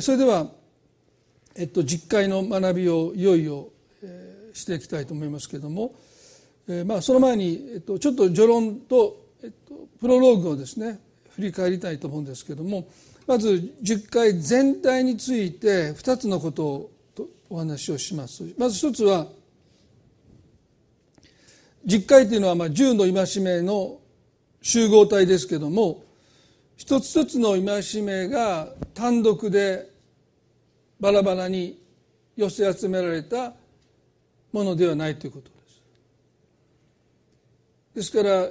それでは、えっと、実会の学びをいよいよ、えー、していきたいと思いますけれども、えーまあ、その前に、えっと、ちょっと序論と、えっと、プロローグをですね振り返りたいと思うんですけれどもまず10回全体について2つのことをお話をします。まず一つは10回というのはまあ10の戒めの集合体ですけれども一つ一つの戒めが単独でバラバラに寄せ集められたものではないということです。ですから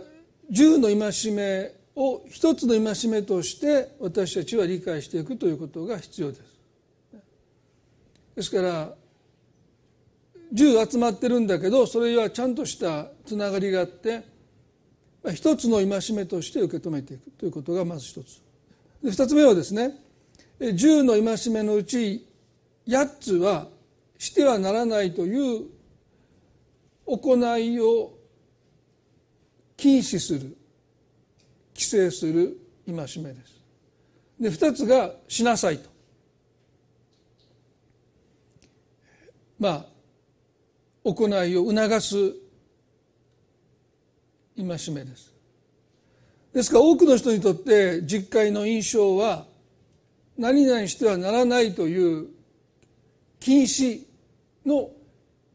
10の戒めを一つの戒めとして私たちは理解していくということが必要です。ですから10集まってるんだけどそれはちゃんとしたつながりがあって一つの戒めとして受け止めていくということがまず一つ。二つ目はですね10の戒めのうち8つはしてはならないという行いを禁止する規制する戒めです。で二つがしなさいと。まあ行いを促す戒めです。ですから多くの人にとって実会の印象は何々してはならないという禁止の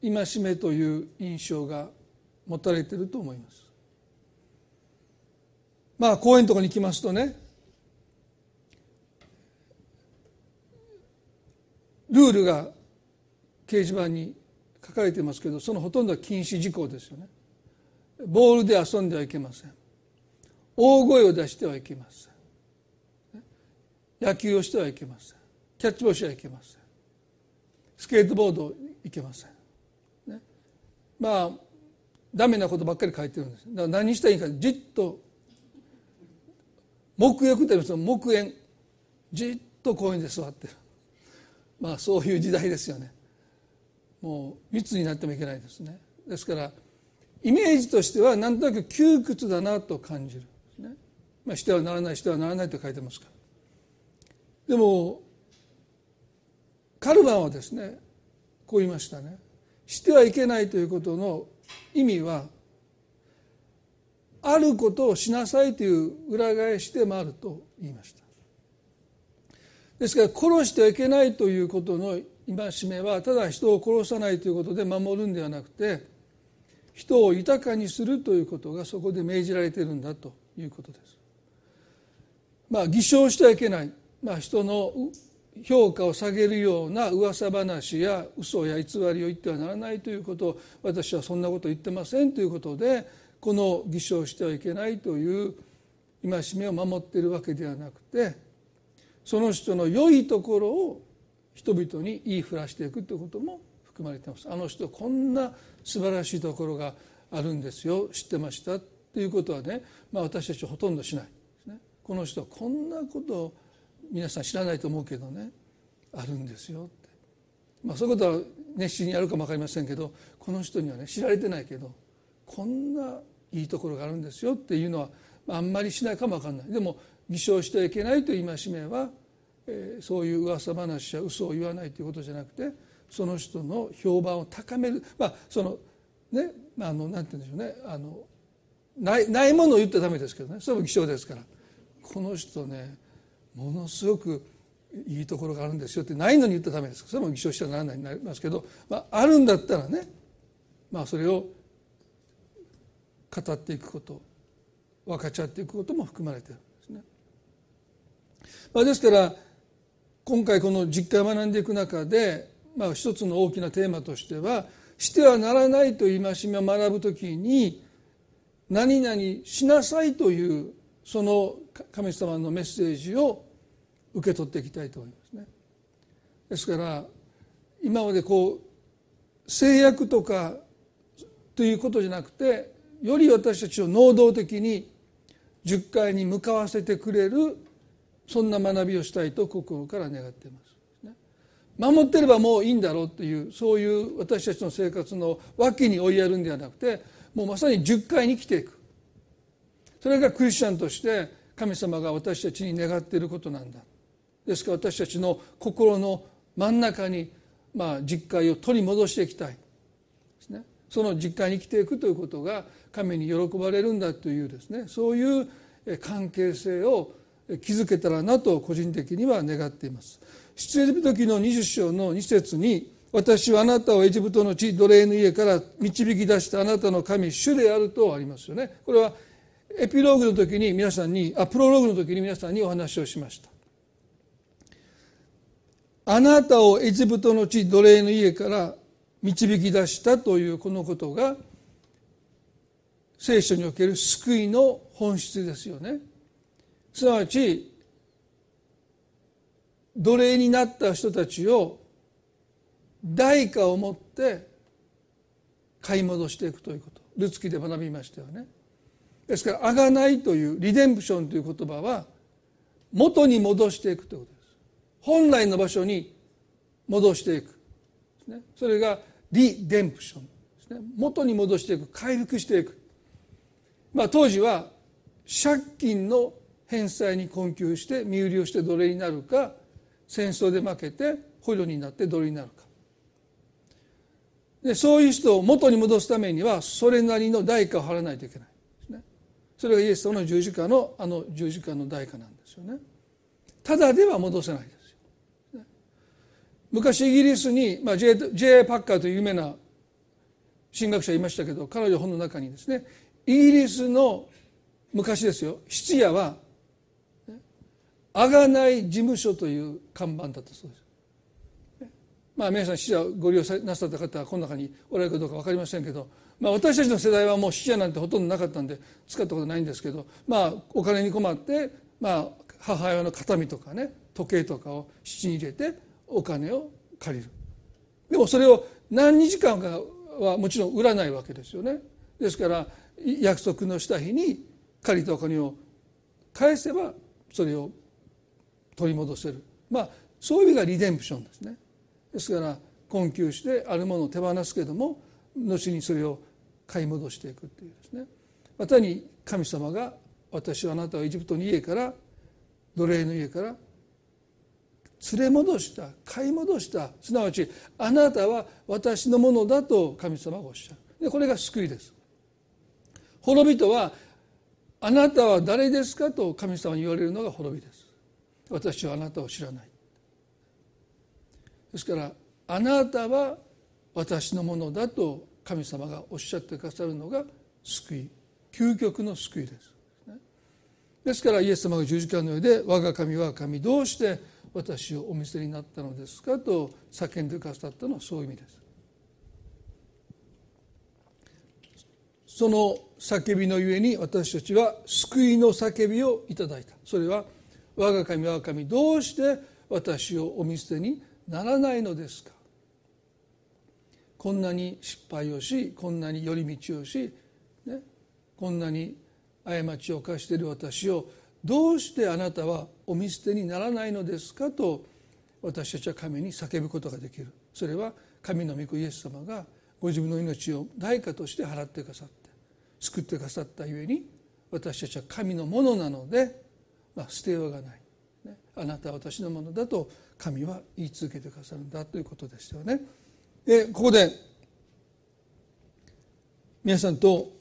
戒めという印象が持たれていると思います。まあ公園とかに来ますとねルールが掲示板に書かれてますけどそのほとんどは禁止事項ですよね。ボールで遊んではいけません。大声を出してはいけません。野球をしてはいけません。キャッチボールしてはいけません。スケートボードいけません、ね、まあダメなことばっかり書いてるんです。だから何したらいいかじっと沐浴というのは木縁じっと公園で座ってる。まあそういう時代ですよね。もう密になってもいけないですね。ですからイメージとしては何となく窮屈だなと感じる。ね、まあ、してはならないしてはならないと書いてますから。でもカルバンはですねこう言いましたね。してはいけないということの意味はあることをしなさいという裏返しでもあると言いました。ですから殺してはいけないということの戒めはただ人を殺さないということで守るんではなくて人を豊かにするということがそこで命じられているんだということです。まあ偽証してはいけない、まあ、人の評価を下げるような噂話や嘘や偽りを言ってはならないということを私はそんなこと言ってませんということでこの偽証してはいけないという戒めを守っているわけではなくてその人の良いところを人々に言いふらしていくということも含まれていますあの人こんな素晴らしいところがあるんですよ。知ってました？っていうことはね、まあ、私たちほとんどしないですね。この人こんなことを皆さん知らないと思うけどねあるんですよって、まあ、そういうことは熱心にやるかも分かりませんけどこの人にはね知られてないけどこんないいところがあるんですよっていうのはあんまりしないかも分かんない。でも偽証してはいけないという戒めはえー、そういう噂話や嘘を言わないということじゃなくてその人の評判を高めるまあそのねあのなんて言うんでしょうね。あのないないものを言ってダメですけどね。それも偽証ですから。この人ねものすごくいいところがあるんですよってないのに言ったらダメです。それも偽証してはならないになりますけど、まあ、あるんだったらね、まあ、それを語っていくこと分かち合っていくことも含まれてるんですね。まあ、ですから今回この実会を学んでいく中で、まあ、一つの大きなテーマとしてはしてはならないという戒めを学ぶときに何々しなさいというその神様のメッセージを受け取っていきたいと思いますね。ですから今までこう制約とかということじゃなくてより私たちを能動的に十回に向かわせてくれるそんな学びをしたいと心から願っています。守っていればもういいんだろうというそういう私たちの生活の脇に追いやるんではなくてもうまさに10回に来ていく。それがクリスチャンとして神様が私たちに願っていることなんだ。ですから私たちの心の真ん中にまあ実会を取り戻していきたい。ですね。その実会に生きていくということが神に喜ばれるんだというですね。そういう関係性を築けたらなと個人的には願っています。出エジプト記の20章の2節に私はあなたをエジプトの地奴隷の家から導き出したあなたの神主であるとありますよね。これはエピローグの時に皆さんにあプロローグの時に皆さんにお話をしました。あなたをエジプトの地奴隷の家から導き出したというこのことが聖書における救いの本質ですよね。すなわち奴隷になった人たちを代価を持って買い戻していくということ。ルツキで学びましたよね。ですから「あがない」というリデンプションという言葉は元に戻していくということです。本来の場所に戻していく、ね、それがリデンプションですね。元に戻していく回復していく、まあ、当時は借金の返済に困窮して身売りをして奴隷になるか戦争で負けて捕虜になって奴隷になるかでそういう人を元に戻すためにはそれなりの代価を払わないといけないですねそれがイエス様の十字架のあの十字架の代価なんですよねただでは戻せないですよ昔イギリスに、まあ、J. J. パッカーという有名な神学者いましたけど彼女本の中にですねイギリスの昔ですよ質屋はあがない事務所という看板だったそうです。まあ皆さん死者ご利用なさった方はこの中におられるかどうか分かりませんけど、まあ、私たちの世代はもう死者なんてほとんどなかったんで使ったことないんです。けど、まあ、お金に困って、まあ、母親の形見とかね時計とかを質に入れてお金を借りる。でもそれを何日間かはもちろん売らないわけですよね。ですから約束のした日に借りたお金を返せばそれを取り戻せる。まあそういう意味がリデンプションですね。ですから困窮してあるものを手放すけども後にそれを買い戻していくっていうですね。またに神様が私はあなたをエジプトの家から奴隷の家から連れ戻した買い戻した。すなわちあなたは私のものだと神様がおっしゃる。でこれが救いです。滅びとはあなたは誰ですかと神様に言われるのが滅びです。私はあなたを知らない。ですからあなたは私のものだと神様がおっしゃってくださるのが救い。究極の救いです。ですからイエス様が十字架の上で「我が神は神どうして私をお見せになったのですか?」と叫んでくださったのはそういう意味です。その叫びのゆえに私たちは救いの叫びをいただいた。それは「我が神我が神どうして私をお見捨てにならないのですか？こんなに失敗をしこんなに寄り道をし、ね、こんなに過ちを犯している私をどうしてあなたはお見捨てにならないのですか？と私たちは神に叫ぶことができる。それは神の御子イエス様がご自分の命を代価として払ってくださって救ってくださったゆえに私たちは神のものなのでまあ、捨てようがない、ね、あなたは私のものだと神は言い続けてくださるんだということですよね。でここで皆さんと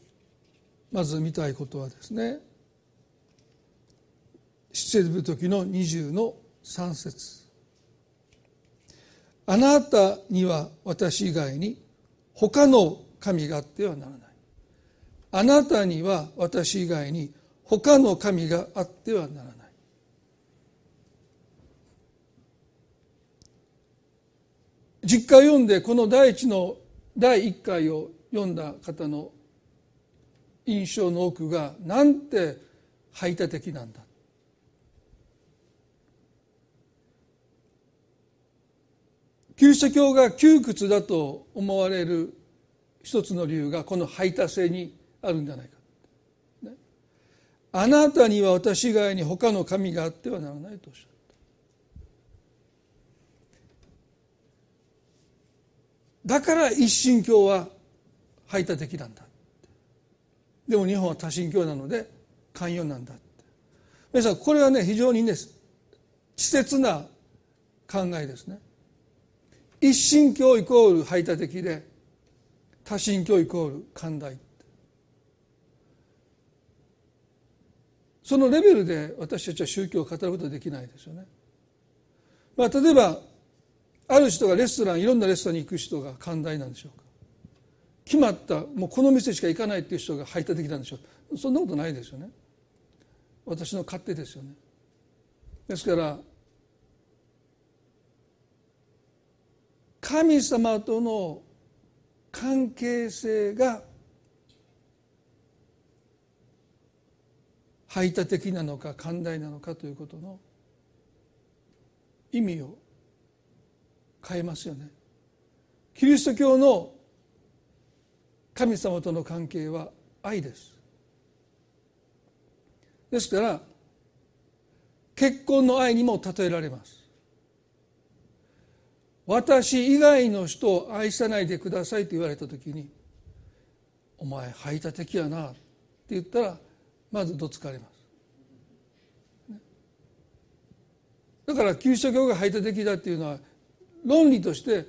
まず見たいことはですね出エジプト記の20の3節。あなたには私以外に他の神があってはならない。あなたには私以外に他の神があってはならない。実家を読んでこの第一の第一回を読んだ方の印象の多くがなんて排他的なんだ。キリスト教が窮屈だと思われる一つの理由がこの排他性にあるんじゃないか。あなたには私以外に他の神があってはならないとおっしゃった。だから一神教は排他的なんだでも日本は多神教なので寛容なんだ皆さんこれはね非常にね稚拙な考えですね。一神教イコール排他的で多神教イコール寛大。そのレベルで私たちは宗教を語ることはできないですよね。まあ、例えばある人がレストランいろんなレストランに行く人が寛大なんでしょうか。決まったもうこの店しか行かないっていう人が排他的なんでしょう。そんなことないですよね。私の勝手ですよね。ですから神様との関係性が排他的なのか寛大なのかということの意味を変えますよね。キリスト教の神様との関係は愛です。ですから結婚の愛にも例えられます。私以外の人を愛さないでくださいと言われた時に「お前排他的やな」って言ったらまずどつかれます。だからキリスト教が排他的だっていうのは論理として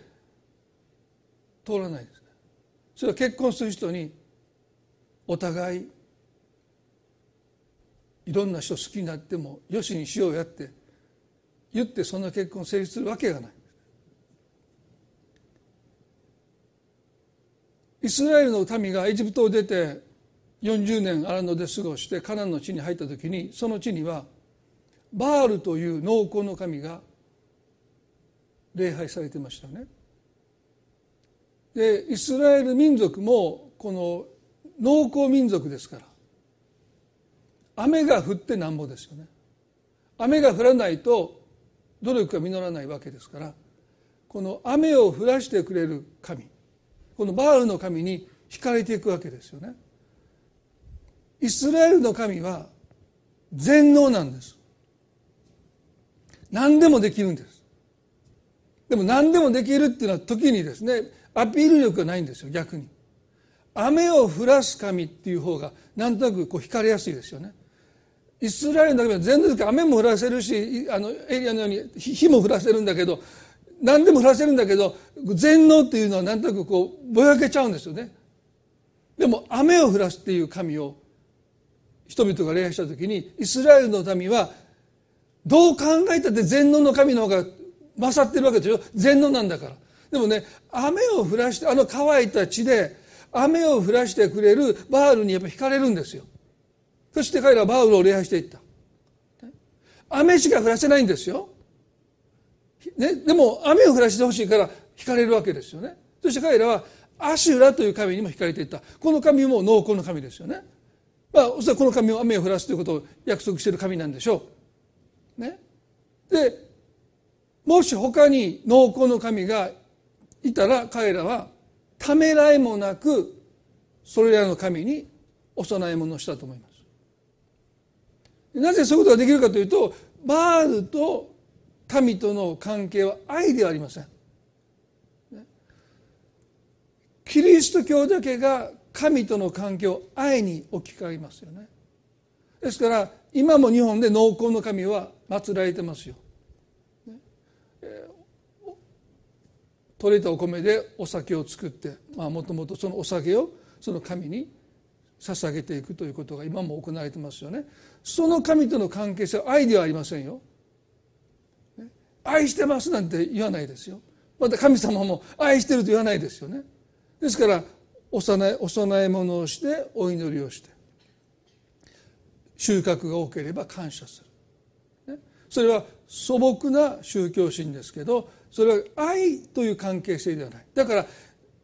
通らないです。それは結婚する人にお互いいろんな人好きになってもよしにしようやって言ってそんな結婚成立するわけがない。イスラエルの民がエジプトを出て40年荒野で過ごしてカナンの地に入った時にその地にはバールという農耕の神が礼拝されてましたね。でイスラエル民族もこの農耕民族ですから雨が降ってなんぼですよね。雨が降らないと努力が実らないわけですからこの雨を降らしてくれる神このバールの神に惹かれていくわけですよねイスラエルの神は全能なんです。何でもできるんです。でも何でもできるっていうのは時にですねアピール力がないんですよ逆に。雨を降らす神っていう方がなんとなくこう惹かれやすいですよね。イスラエルの中では全然雨も降らせるしあのエリアのように火も降らせるんだけど何でも降らせるんだけど全能っていうのは何となくこうぼやけちゃうんですよね。でも雨を降らすっていう神を人々が礼拝した時にイスラエルの民はどう考えたって全能の神の方が勝ってるわけでしょ？全能なんだから。でもね雨を降らしてあの乾いた地で雨を降らしてくれるバールにやっぱ惹かれるんですよ。そして彼らはバールを礼拝していった。雨しか降らせないんですよ。ね、でも雨を降らしてほしいから惹かれるわけですよね。そして彼らはアシュラという神にも惹かれていった。この神も農耕の神ですよね。まあおそらくこの神は雨を降らすということを約束している神なんでしょう。ね。でもし他に農耕の神がいたら彼らはためらいもなくそれらの神にお供え物をしたと思います。なぜそういうことができるかというとバールと神との関係は愛ではありません。キリスト教だけが神との関係を愛に置き換えますよね。ですから今も日本で農耕の神は祀られてますよ。取れたお米でお酒を作ってもともとそのお酒をその神に捧げていくということが今も行われてますよね。その神との関係性は愛ではありませんよ。愛してますなんて言わないですよまた神様も愛してると言わないですよねですからお供えお供え物をしてお祈りをして。収穫が多ければ感謝する、それは素朴な宗教心ですけどそれは愛という関係性ではない。だから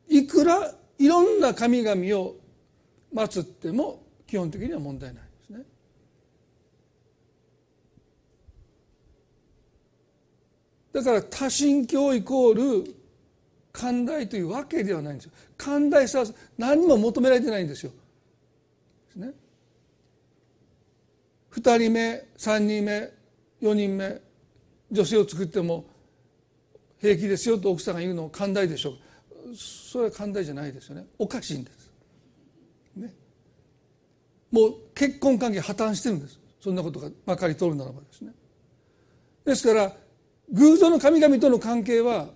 いくらいろんな神々を祀っても基本的には問題ないですね。だから多神教イコール寛大というわけではないんですよ寛大さは何も求められてないんですよ。ですね。2人目3人目4人目女性を作っても平気ですよと奥さんが言うの寛大でしょうそれは寛大じゃないですよねおかしいんです。ね、もう結婚関係破綻してるんですそんなことがまかり通るならばですね。ですから偶像の神々との関係は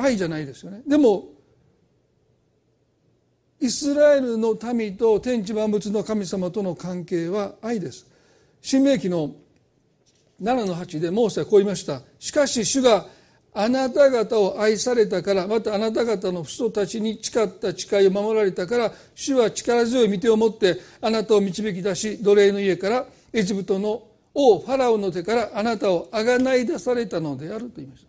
愛じゃないですよね。でもイスラエルの民と天地万物の神様との関係は愛です。新明記の7の8でモーセはこう言いました。しかし主があなた方を愛されたからまたあなた方の父祖たちに誓った誓いを守られたから主は力強い御手を持ってあなたを導き出し奴隷の家からエジプトの王ファラオの手からあなたをあがない出されたのであると言いました。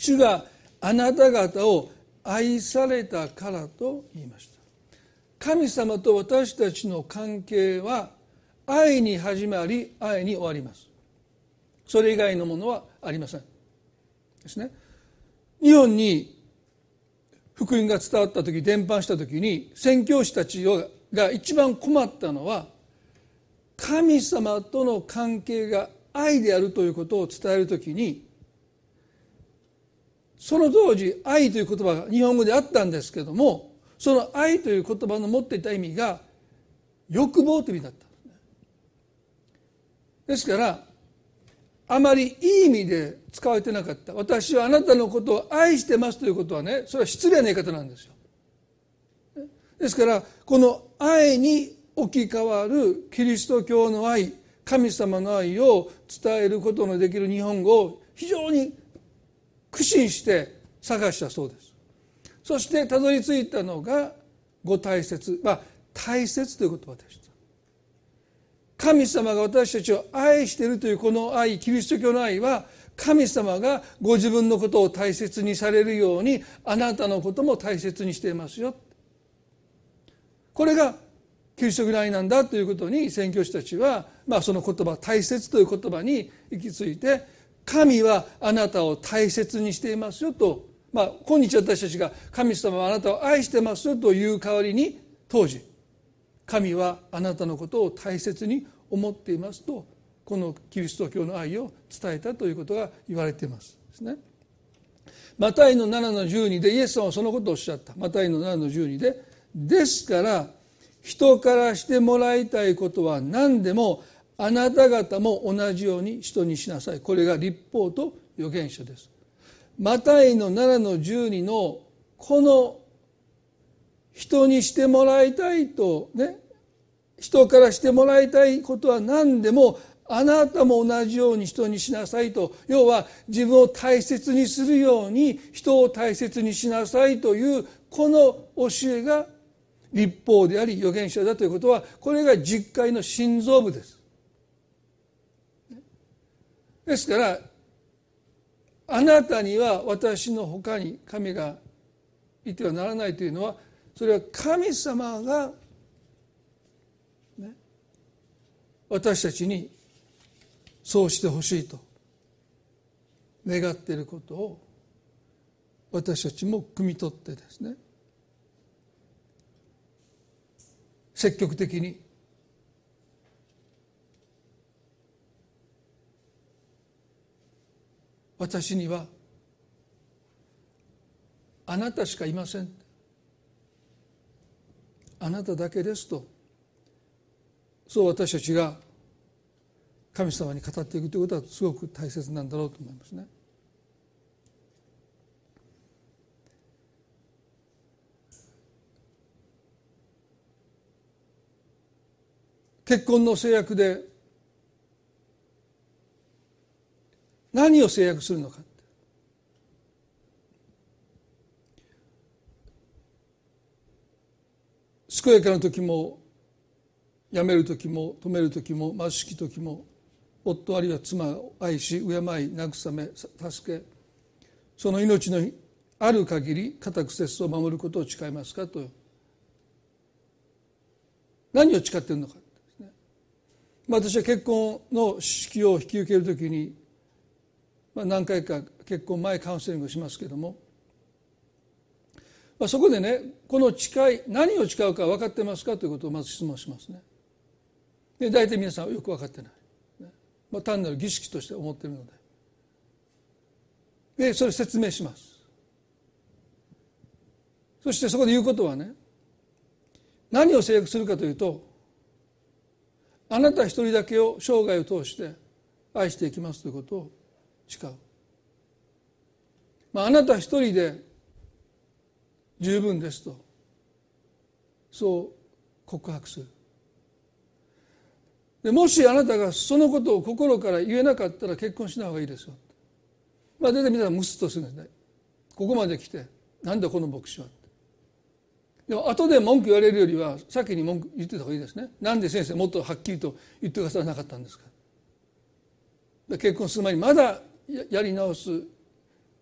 主があなた方を愛されたからと言いました。神様と私たちの関係は愛に始まり愛に終わります。それ以外のものはありません。ですね。日本に福音が伝わった時伝播した時に宣教師たちが一番困ったのは神様との関係が愛であるということを伝える時にその当時愛という言葉が日本語であったんですけどもその愛という言葉の持っていた意味が欲望という意味だったんですね。ですからあまりいい意味で使われてなかった。私はあなたのことを愛してますということはねそれは失礼な言い方なんですよ。ですからこの愛に置き換わるキリスト教の愛神様の愛を伝えることのできる日本語を非常に苦心して探したそうです。そしてたどり着いたのがご大切まあ大切という言葉でした。神様が私たちを愛しているというこの愛キリスト教の愛は神様がご自分のことを大切にされるようにあなたのことも大切にしていますよ。これがキリスト教の愛なんだということに宣教師たちは、まあ、その言葉大切という言葉に行き着いて神はあなたを大切にしていますよと、まあ、今日私たちが神様はあなたを愛してますよという代わりに当時神はあなたのことを大切に思っていますとこのキリスト教の愛を伝えたということが言われていますですね。マタイの7の12でイエス様はそのことをおっしゃったマタイの7の12でですから人からしてもらいたいことは何でもあなた方も同じように人にしなさい。これが立法と預言者です。マタイの7の12のこの人にしてもらいたいとね人からしてもらいたいことは何でもあなたも同じように人にしなさいと。要は自分を大切にするように人を大切にしなさいというこの教えが立法であり預言者だということはこれが実会の心臓部です。ですからあなたには私のほかに神がいてはならないというのはそれは神様が、ね、私たちにそうしてほしいと願っていることを私たちも汲み取ってですね積極的に私にはあなたしかいませんあなただけですとそう私たちが神様に語っていくということはすごく大切なんだろうと思いますね。結婚の制約で何を制約するのか。健やかな時も辞める時も止める時も貧しき時も夫あるいは妻を愛し敬い慰め助けその命のある限り固く節を守ることを誓いますかと。何を誓ってるのか。私は結婚の式を引き受けるときに、まあ、何回か結婚前カウンセリングをしますけども、まあ、そこでねこの誓い何を誓うか分かってますか？ということをまず質問しますね。で大体皆さんはよく分かってない、まあ、単なる儀式として思ってるので。でそれ説明します。そしてそこで言うことはね何を制約するかというとあなた一人だけを生涯を通して愛していきますということを誓う、まあ、あなた一人で十分ですと。そう告白する。でもしあなたがそのことを心から言えなかったら結婚しない方がいいですよ。まあ大体皆さんムスッとするんですね。ここまで来てなんだこの牧師はでも後で文句言われるよりは先に文句言ってた方がいいですね。なんで先生もっとはっきりと言ってくださらなかったんですか。結婚する前にまだやり直す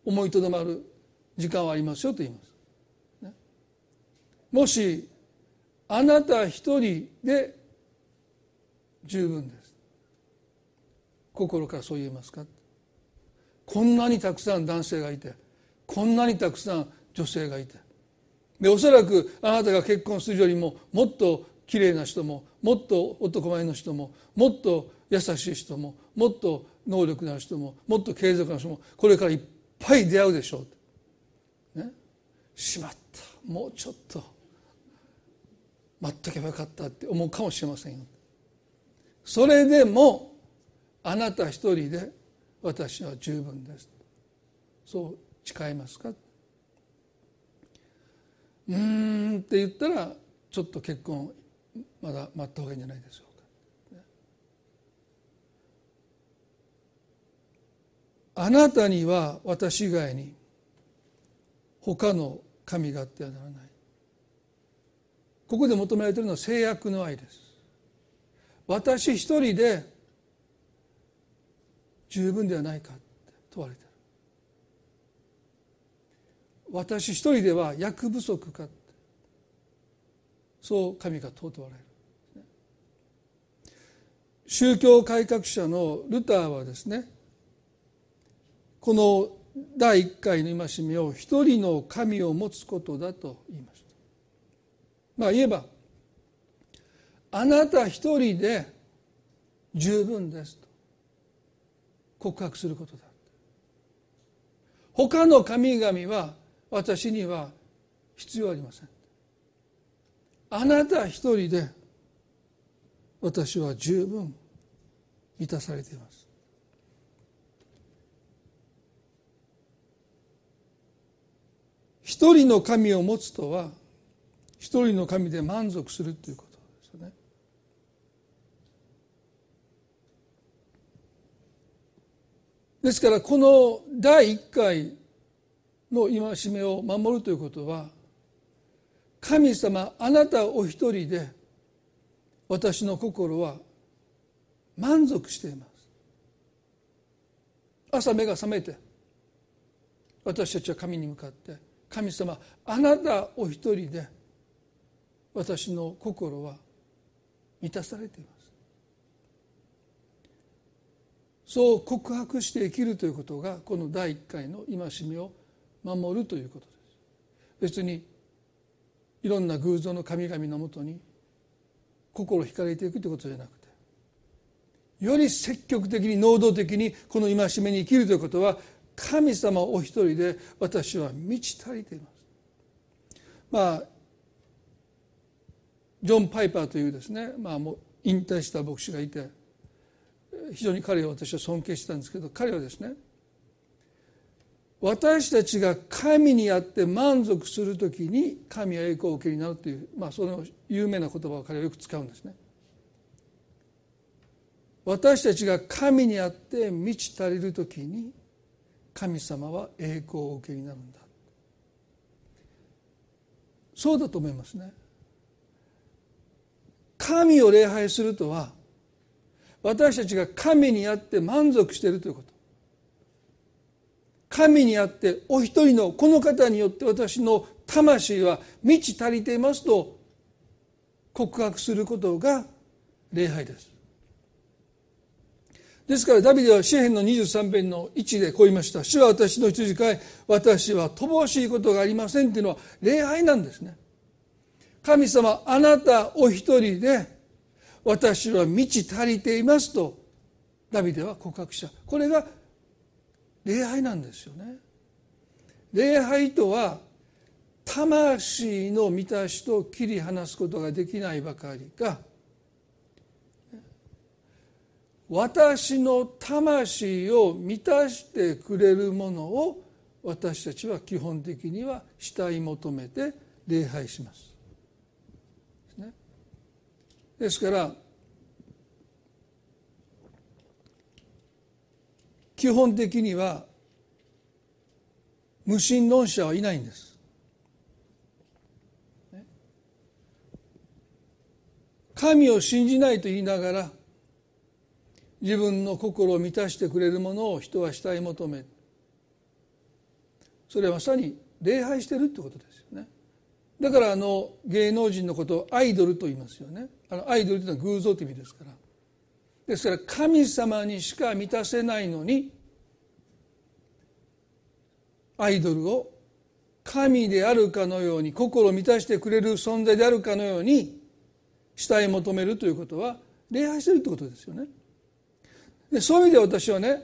思いとどまる時間はありますよと言います、ね、もしあなた一人で十分です。心からそう言えますか？こんなにたくさん男性がいてこんなにたくさん女性がいて。でおそらくあなたが結婚するよりももっと綺麗な人ももっと男前の人ももっと優しい人ももっと能力のある人ももっと継続の人もこれからいっぱい出会うでしょう、ね、しまった。もうちょっと。待っとけばよかったって思うかもしれませんよ。それでもあなた一人で私は十分です。そう誓いますか？うんって言ったらちょっと結婚まだ待った方がいいんじゃないでしょうか。あなたには私以外に他の神があってはならない。ここで求められているのは制約の愛です。私一人で十分ではないか問われてる。私一人では役不足かそう神が問うとわれる。宗教改革者のルターはですねこの第一回の戒めを一人の神を持つことだと言いました。まあ言えばあなた一人で十分ですと。告白することだ他の神々は私には必要ありません。あなた一人で私は十分満たされています。一人の神を持つとは一人の神で満足するということですよね。ですからこの第一回の戒めを守るということは神様あなたお一人で私の心は満足しています。朝目が覚めて私たちは神に向かって神様あなたお一人で私の心は満たされています。そう告白して生きるということがこの第一回の戒めを守るということです。別にいろんな偶像の神々のもとに心惹かれていくということじゃなくてより積極的に能動的にこの戒めに生きるということは神様お一人で私は満ち足りていますまあジョン・パイパーというですね、まあ、もう引退した牧師がいて非常に彼を私は尊敬してたんですけど彼はですね私たちが神にあって満足するときに神は栄光を受けになるという、まあ、その有名な言葉を彼はよく使うんですね。私たちが神にあって満ち足りるときに神様は栄光を受けになるんだ。そうだと思いますね。神を礼拝するとは私たちが神にあって満足しているということ。神にあってお一人のこの方によって私の魂は満ち足りていますと告白することが礼拝です。ですからダビデは詩篇の23編の1でこう言いました。主は私の羊飼い私は乏しいことがありませんっていうのは礼拝なんですね。神様あなたお一人で私は満ち足りていますとダビデは告白した。これが礼拝なんですよね。礼拝とは魂の満たしと切り離すことができないばかりか私の魂を満たしてくれるものを私たちは基本的には慕い求めて礼拝します。ですから基本的には無神論者はいないんです。神を信じないと言いながら自分の心を満たしてくれるものを人は慕い求めそれはまさに礼拝してるってことですよね。だからあの芸能人のことをアイドルと言いますよね。あのアイドルというのは偶像という意味ですから。ですから神様にしか満たせないのにアイドルを神であるかのように心を満たしてくれる存在であるかのように慕い求めるということは礼拝してるってことですよね。でそういう意味で私はね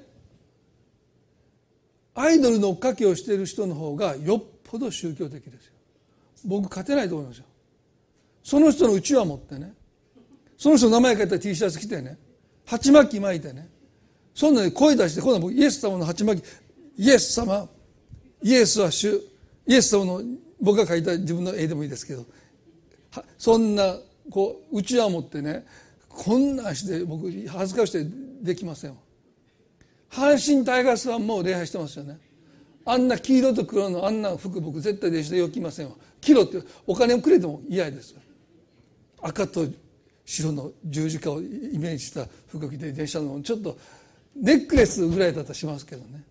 アイドルの追っかけをしている人の方がよっぽど宗教的ですよ。僕勝てないと思いますよ。その人のうちわ持ってねその人の名前書いた T シャツ着てね鉢巻き巻いてねそんなに声出して今度は僕イエス様の鉢巻きイエス様イエスは主イエス様の僕が書いた自分の絵でもいいですけどそんなこううちわ持ってねこんな足で僕恥ずかしくてできません。阪神タイガースはもう礼拝してますよね。あんな黄色と黒のあんな服僕絶対弟子でよきませんわ。黄色ってお金をくれても嫌です赤と白の十字架をイメージした服着て電車のちょっとネックレスぐらいだったらしますけどね。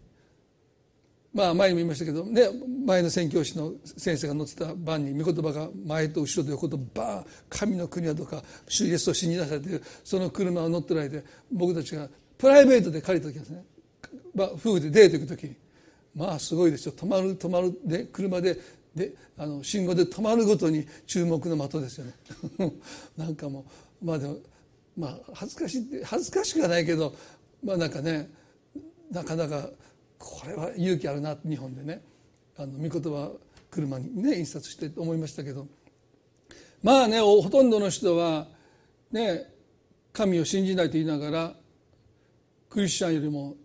まあ前にも言いましたけどね前の宣教師の先生が載ってた番に御言葉が前と後ろと横とバー神の国はとか主イエスを死に出されているその車を乗ってられて僕たちがプライベートで借りた時ですね、まあ、夫婦でデート行く時に。まあすごいですよ。止まる止まるで車でであの信号で止まるごとに注目の的ですよね。なんかもうまあでもまあ恥ずかしい恥ずかしくはないけどまあなんかねなかなかこれは勇気あるな日本でね。あの御言葉車にね印刷してと思いましたけど。まあねほとんどの人はね神を信じないと言いながらクリスチャンよりも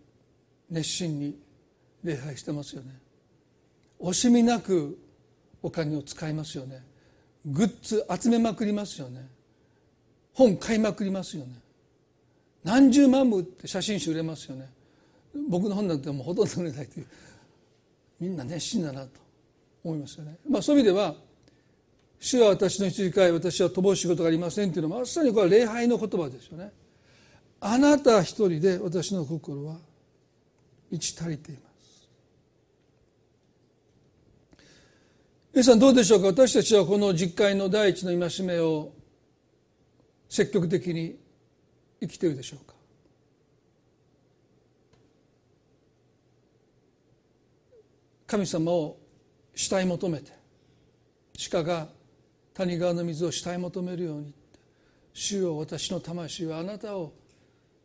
熱心に礼拝してますよね。惜しみなくお金を使いますよね。グッズ集めまくりますよね。本買いまくりますよね。何十万部って写真集売れますよね。僕の本なんてもうほとんど売れないというみんな熱心だなと思いますよね。まあ、そういう意味では「主は私の羊飼い私は乏しいことがありません」というのはまさにこれは礼拝の言葉ですよね。あなた一人で私の心は満ち足りています。皆さんどうでしょうか？私たちはこの実会の第一の戒めを積極的に生きているでしょうか？神様を慕い求めて鹿が谷川の水を慕い求めるように主よ私の魂はあなたを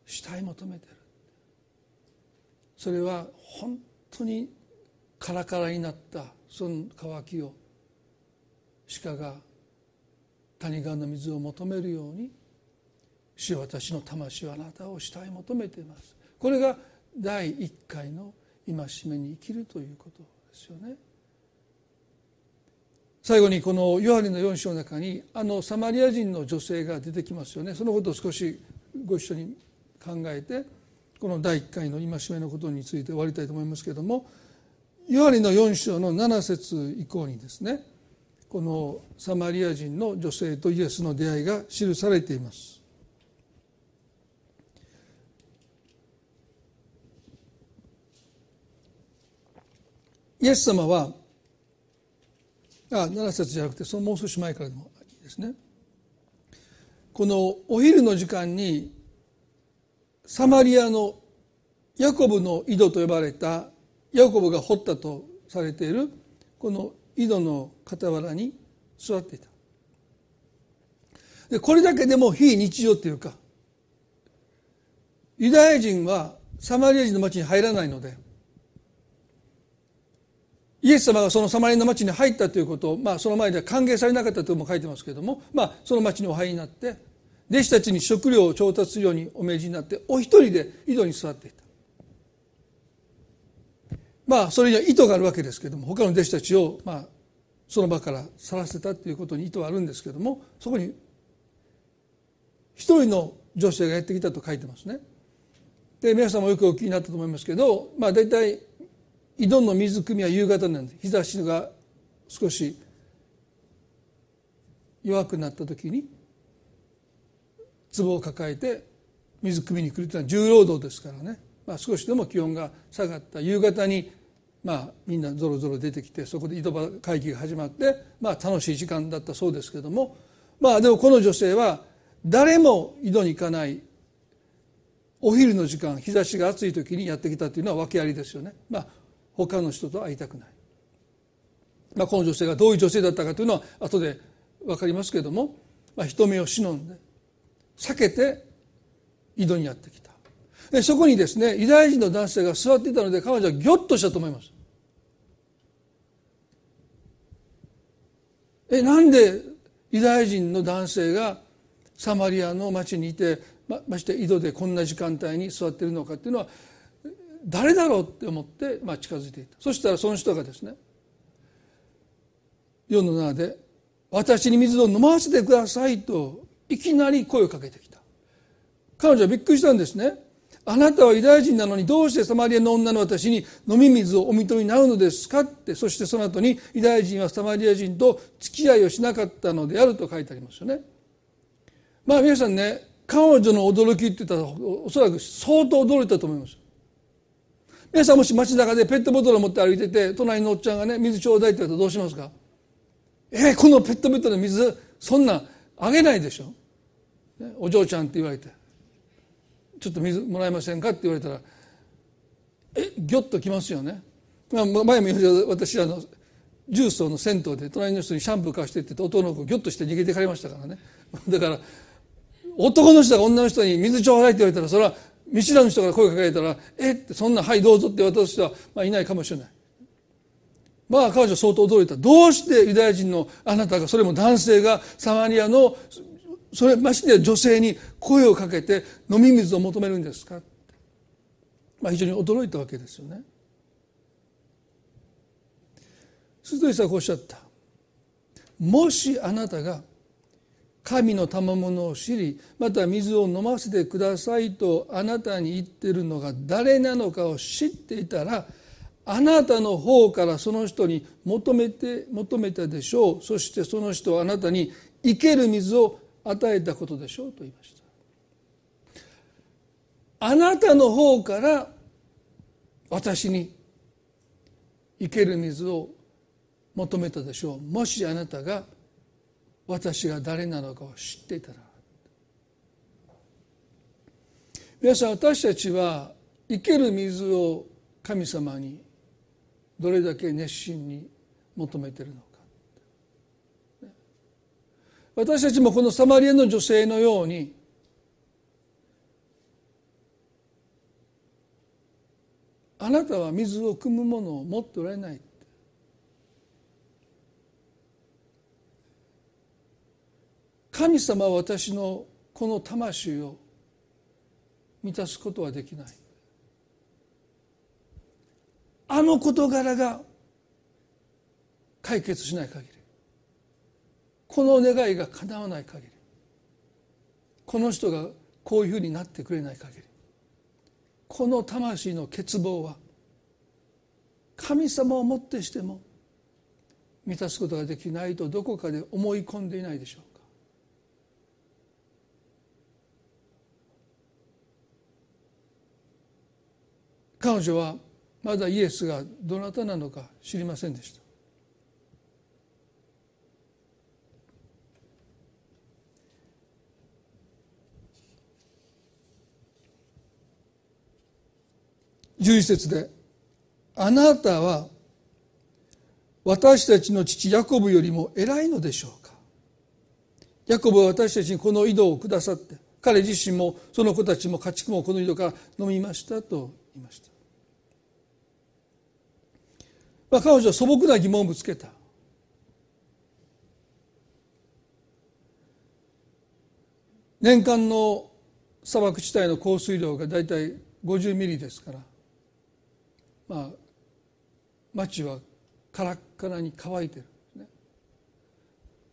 慕い求めてる。それは本当にカラカラになったその渇きを鹿が谷川の水を求めるように主よ私の魂はあなたを慕い求めています。これが第一回の戒めに生きるということ。ですよね最後にこのヨハネの4章の中にあのサマリア人の女性が出てきますよねそのことを少しご一緒に考えてこの第1回の戒めのことについて終わりたいと思いますけれどもヨハネの4章の7節以降にですねこのサマリア人の女性とイエスの出会いが記されています。イエス様はあ7節じゃなくてそのもう少し前からでもいいですね。このお昼の時間にサマリアのヤコブの井戸と呼ばれたヤコブが掘ったとされているこの井戸の傍らに座っていた。でこれだけでも非日常っていうかユダヤ人はサマリア人の町に入らないのでイエス様がそのサマリアの町に入ったということを、まあ、その前では歓迎されなかったとも書いてますけれども、まあ、その町にお入りになって弟子たちに食料を調達するようにお命じになってお一人で井戸に座っていたまあそれには意図があるわけですけども他の弟子たちをまあその場から去らせたということに意図はあるんですけどもそこに一人の女性がやってきたと書いてますね。で皆さんもよくお聞きになったと思いますけどまあ大体井戸の水汲みは夕方なんです。日差しが少し弱くなった時に壺を抱えて水汲みに来るというのは重労働ですからね、まあ、少しでも気温が下がった。夕方にまあみんなぞろぞろ出てきてそこで井戸端会議が始まって、まあ、楽しい時間だったそうですけども。まあでもこの女性は誰も井戸に行かない。お昼の時間日差しが暑い時にやってきたというのは訳ありですよね。まあ他の人と会いたくない。まあ、この女性がどういう女性だったかというのは後で分かりますけれども、まあ、人目を忍んで避けて井戸にやってきたでそこにですねユダヤ人の男性が座っていたので彼女はギョッとしたと思いますえなんでユダヤ人の男性がサマリアの町にいてままして井戸でこんな時間帯に座っているのかっていうのは誰だろうって思って、まあ、近づいていた。そしたらその人がですね世の中で「私に水を飲ませてください」といきなり声をかけてきた。彼女はびっくりしたんですね。あなたはユダヤ人なのにどうしてサマリアの女の私に飲み水をお認めになるのですかって。そしてその後にユダヤ人はサマリア人と付き合いをしなかったのであると書いてありますよね。まあ皆さんね彼女の驚きって言ったらおそらく相当驚いたと思います皆さんもし街中でペットボトルを持って歩いてて隣のおっちゃんがね水ちょうだいって言ったらどうしますか？えー、このペットボトルの水そんなあげないでしょ、お嬢ちゃんって言われてちょっと水もらえませんか？って言われたらえギョッときますよね、まあ、前も言う私あの重曹の銭湯で隣の人にシャンプー貸してって言って男の子ギョッとして逃げて帰りましたからね。だから男の人が女の人に水ちょうだいって言われたらそれは見知らぬ人から声かけたら「えっ?」てそんな「はいどうぞ」って渡す人は、まあ、いないかもしれない。まあ彼女相当驚いた。どうしてユダヤ人のあなたがそれも男性がサマリアのそれましてや女性に声をかけて飲み水を求めるんですか？まあ非常に驚いたわけですよね。するとイエスはこうおっしゃった。もしあなたが神の賜物を知りまた水を飲ませてくださいとあなたに言ってるのが誰なのかを知っていたらあなたの方からその人に求めて求めたでしょう。そしてその人はあなたに生ける水を与えたことでしょうと言いました。あなたの方から私に生ける水を求めたでしょう。もしあなたが私が誰なのかを知っていたら。皆さん私たちは生ける水を神様にどれだけ熱心に求めているのか。私たちもこのサマリアの女性のようにあなたは水を汲むものを持っておられない。神様は私のこの魂を満たすことはできない。あの事柄が解決しない限りこの願いが叶わない限りこの人がこういうふうになってくれない限りこの魂の欠乏は神様をもってしても満たすことができないとどこかで思い込んでいないでしょうか彼女はまだイエスがどなたなのか知りませんでした。11節で「あなたは私たちの父ヤコブよりも偉いのでしょうか」ヤコブは私たちにこの井戸をくださって彼自身もその子たちも家畜もこの井戸から飲みましたと言いました。彼女は素朴な疑問をぶつけた。年間の砂漠地帯の降水量が大体50ミリですからまあ町はカラッカラに乾いてる。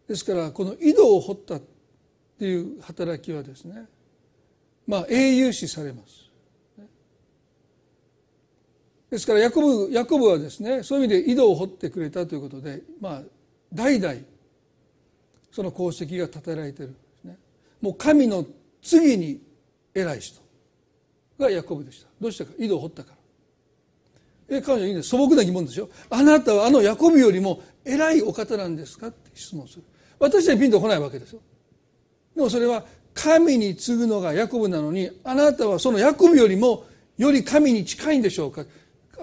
ですからこの井戸を掘ったっていう働きはですねまあ英雄視されます。ですからヤコブヤコブはですねそういう意味で井戸を掘ってくれたということでまあ代々その功績が称えられているんですね。もう神の次に偉い人がヤコブでした。どうしたか？井戸を掘ったから。え彼女いいんです素朴な疑問ですよ。あなたはあのヤコブよりも偉いお方なんですか？って質問する。私はピンとこないわけですよ。でもそれは神に継ぐのがヤコブなのにあなたはそのヤコブよりもより神に近いんでしょうか？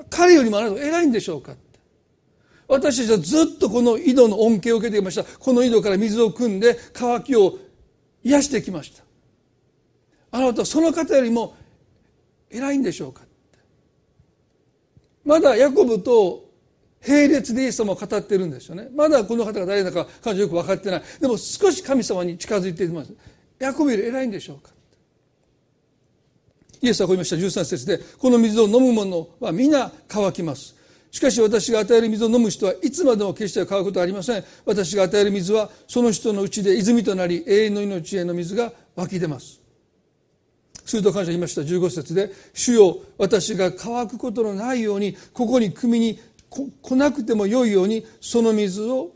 彼よりもあなたは偉いんでしょうか私たちはずっとこの井戸の恩恵を受けてきました。この井戸から水を汲んで渇きを癒してきました。あなたはその方よりも偉いんでしょうかまだヤコブと並列でイエス様を語ってるんですよね。まだこの方が誰だか彼女よく分かってない。でも少し神様に近づいています。ヤコブより偉いんでしょうかイエスはこう言いました。13節でこの水を飲む者は皆乾きます。しかし私が与える水を飲む人はいつまでも決して乾くことはありません。私が与える水はその人のうちで泉となり永遠の命への水が湧き出ます。すると感謝言いました。15節で「主よ私が乾くことのないようにここに汲みに来なくてもよいようにその水を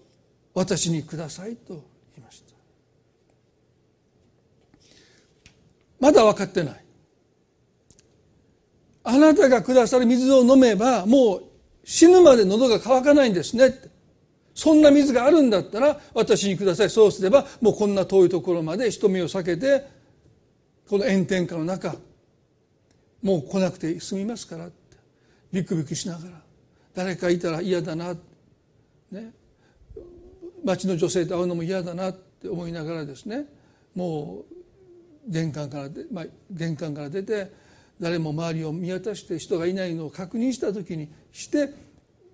私にください」と言いました。まだ分かってない。あなたがくださる水を飲めばもう死ぬまで喉が渇かないんですね。そんな水があるんだったら私にください。そうすればもうこんな遠いところまで人目を避けてこの炎天下の中もう来なくて済みますからって。ビクビクしながら。誰かいたら嫌だな、ね、町の女性と会うのも嫌だなって思いながらですね。もう玄関からまあ、玄関から出て誰も周りを見渡して人がいないのを確認した時にして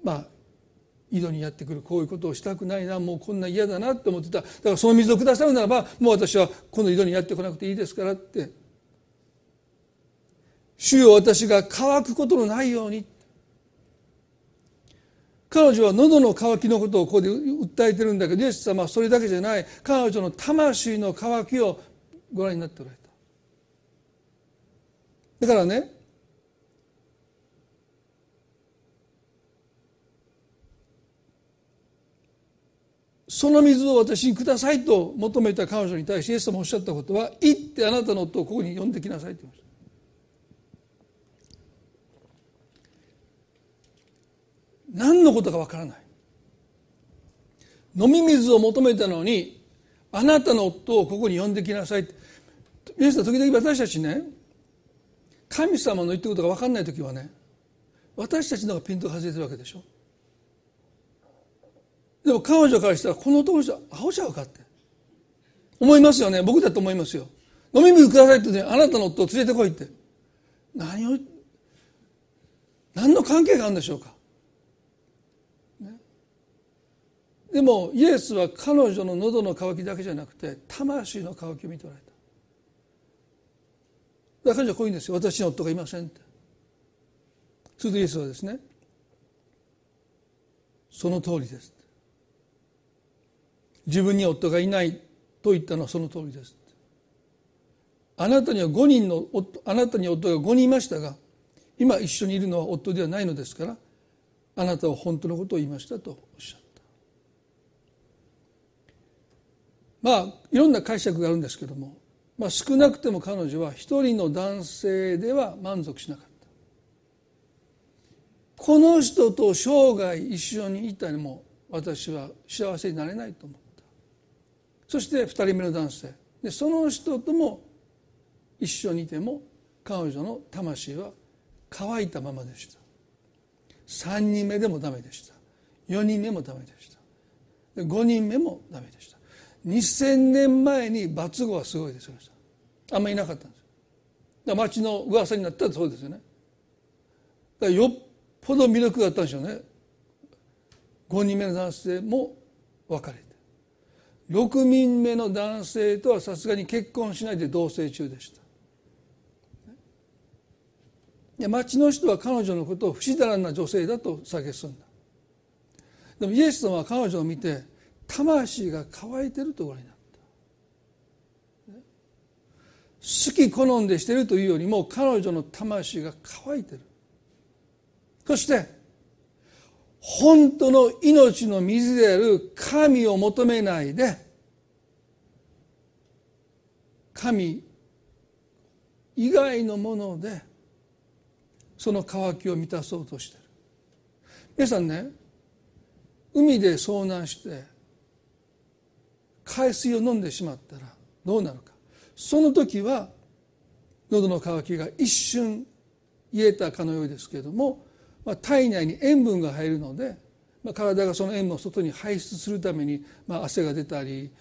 まあ井戸にやってくる。こういうことをしたくないな。もうこんな嫌だなって思ってた。だからその水をくださるならばもう私はこの井戸にやってこなくていいですからって。主よ私が乾くことのないように。彼女は喉の渇きのことをここで訴えてるんだけどイエス様はそれだけじゃない。彼女の魂の渇きをご覧になっておられただからねその水を私にくださいと求めた彼女に対してイエス様おっしゃったことは行ってあなたの夫をここに呼んできなさいと言いました。何のことかわからない。飲み水を求めたのにあなたの夫をここに呼んできなさい。皆さん時々私たちね神様の言ってることが分かんない時はね私たちのがピントが外れてるわけでしょ。でも彼女からしたらこの男の人はアホちゃうかって。思いますよね。僕だと思いますよ。飲み水くださいってねあなたの夫を連れてこいって。何を何の関係があるんでしょうか、ね、でもイエスは彼女の喉の渇きだけじゃなくて魂の渇きを見ておられた。だから彼女はこういうんですよ。私の夫がいませんって。するとイエスはですね。その通りです自分に夫がいないと言ったのはその通りですあなたには5人の夫あなたに夫が5人いましたが今一緒にいるのは夫ではないのですからあなたは本当のことを言いましたとおっしゃった。まあいろんな解釈があるんですけども、まあ、少なくても彼女は一人の男性では満足しなかった。この人と生涯一緒にいたにも私は幸せになれないと思うそして2人目の男性。でその人とも一緒にいても彼女の魂は乾いたままでした。3人目でもダメでした。4人目もダメでした。5人目もダメでした。2000年前に罰語はすごいですよあんまりいなかったんですだ町の噂になったらそうですよね。だからよっぽど魅力があったんでしょうね。5人目の男性も別れて。6人目の男性とはさすがに結婚しないで同棲中でした。で町の人は彼女のことを不死だらな女性だと蔑すんだ。でもイエス様は彼女を見て魂が乾いてるとご覧になった。好き好んでしてるというよりも彼女の魂が乾いてる。そして本当の命の水である神を求めないで神以外のものでその渇きを満たそうとしてる。皆さんね海で遭難して海水を飲んでしまったらどうなるかその時は喉の渇きが一瞬癒えたかのようですけれども、まあ、体内に塩分が入るので、まあ、体がその塩分を外に排出するために、まあ、汗が出たり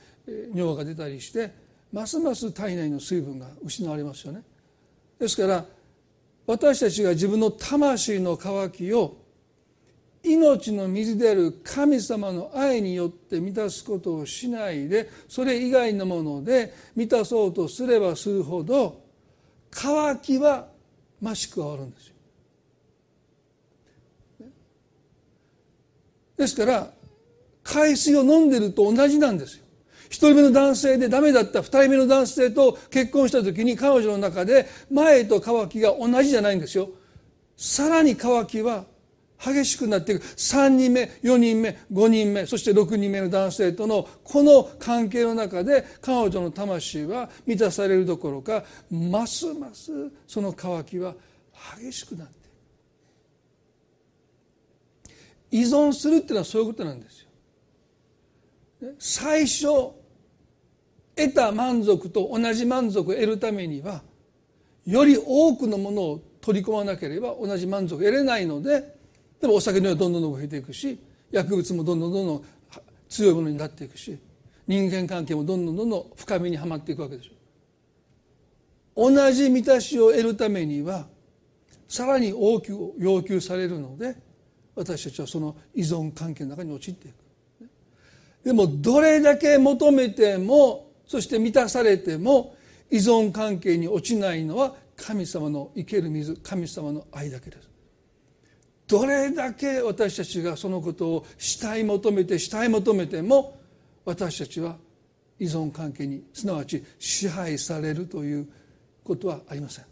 尿が出たりしてますます体内の水分が失われますよね。ですから私たちが自分の魂の渇きを命の水である神様の愛によって満たすことをしないでそれ以外のもので満たそうとすればするほど渇きは増し加わるんですよ。ですから海水を飲んでると同じなんですよ。一人目の男性でダメだった二人目の男性と結婚した時に彼女の中で前と渇きが同じじゃないんですよさらに渇きは激しくなっていく。3人目4人目5人目そして6人目の男性とのこの関係の中で彼女の魂は満たされるどころかますますその渇きは激しくなって依存するっていうのはそういうことなんですよ。最初得た満足と同じ満足を得るためにはより多くのものを取り込まなければ同じ満足を得れないのででもお酒の量はどんどんどんどん増えていくし薬物もどんどんどんどん強いものになっていくし人間関係もどんどんどんどん深みにはまっていくわけでしょ。同じ満たしを得るためにはさらに大きく要求されるので私たちはその依存関係の中に陥っていく。でもどれだけ求めてもそして満たされても依存関係に落ちないのは神様の生ける水神様の愛だけです。どれだけ私たちがそのことをしたい求めてしたい求めても私たちは依存関係にすなわち支配されるということはありません。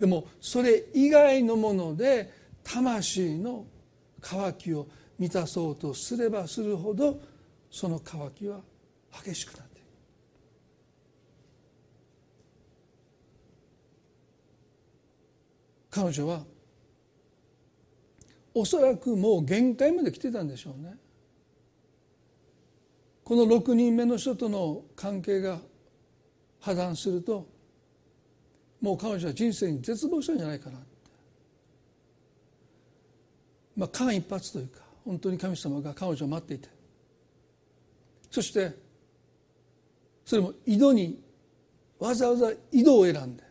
でもそれ以外のもので魂の渇きを満たそうとすればするほどその渇きは激しくなっていく。彼女はおそらくもう限界まで来てたんでしょうね。この6人目の人との関係が破談するともう彼女は人生に絶望したんじゃないかなまあ間一髪というか本当に神様が彼女を待っていて。そしてそれも井戸にわざわざ井戸を選んで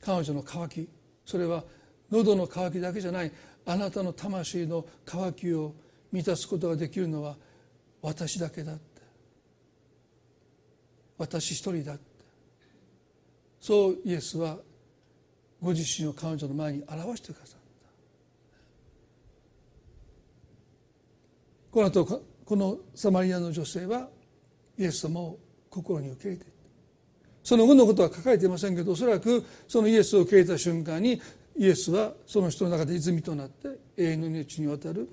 彼女の渇きそれは喉の渇きだけじゃないあなたの魂の渇きを満たすことができるのは私だけだって。私一人だって。そうイエスはご自身を彼女の前に表してくださった。この後このサマリアの女性はイエス様を心に受け入れてその後のことは書かれていませんけどおそらくそのイエスを受け入れた瞬間にイエスはその人の中で泉となって永遠の命にわたる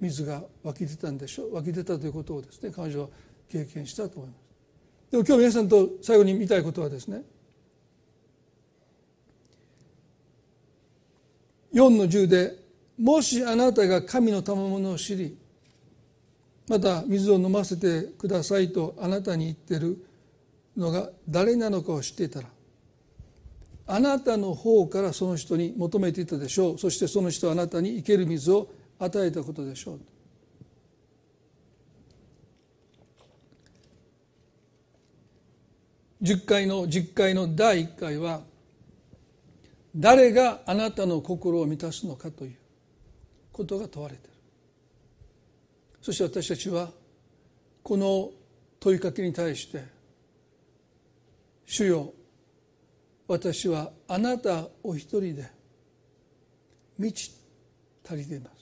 水が湧き出たんでしょう。湧き出たということをですね彼女は経験したと思います。でも今日皆さんと最後に見たいことはですね4の10でもしあなたが神の賜物を知りまた水を飲ませてくださいとあなたに言ってるのが誰なのかを知っていたらあなたの方からその人に求めていたでしょう。そしてその人はあなたに生ける水を与えたことでしょう。10回の10回の第1回は誰があなたの心を満たすのかということが問われている。そして私たちはこの問いかけに対して「主よ私はあなたお一人で満ち足りています」